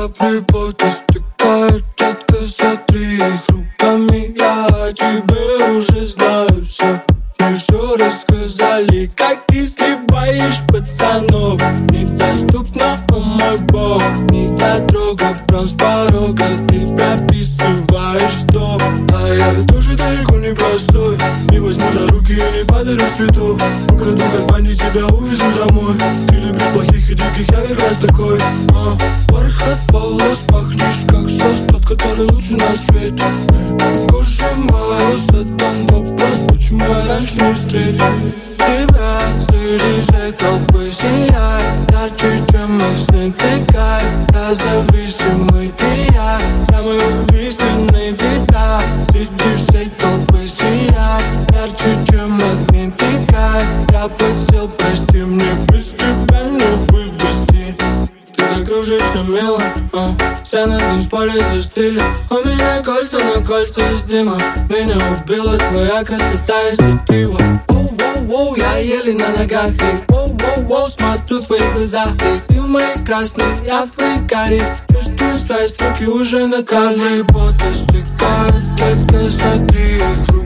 Капли пота стекают, детка, сотри их руками. Я тебе уже знаю все. Мы все рассказали, как ты сливаешь пацанов Недоступно, о мой бог Не дотрога, прям с порога Ты прописываешь стоп А я тоже далеко не простой. Не возьму за руки и не подарю цветов Украду как бандит, тебя увезу домой. Ты любишь плохих и диких, я как раз такой. А, Который лучше на свете Кожа мороз, задам вопрос Почему я раньше не встретил тебя Среди всей толпы сияй Ярче, чем мой сны, ты кайф Я зависимый, мило, а Все на танцполе застыли У меня кольца на кольца из дыма Меня убила твоя красота и светила Воу-воу-воу, я еле на ногах И воу-воу-воу, смотрю в твои глаза И ты в моей красной, я в твоей каре Чувствую связь, руки уже на талии Пота стекают, детка, смотри их руками Я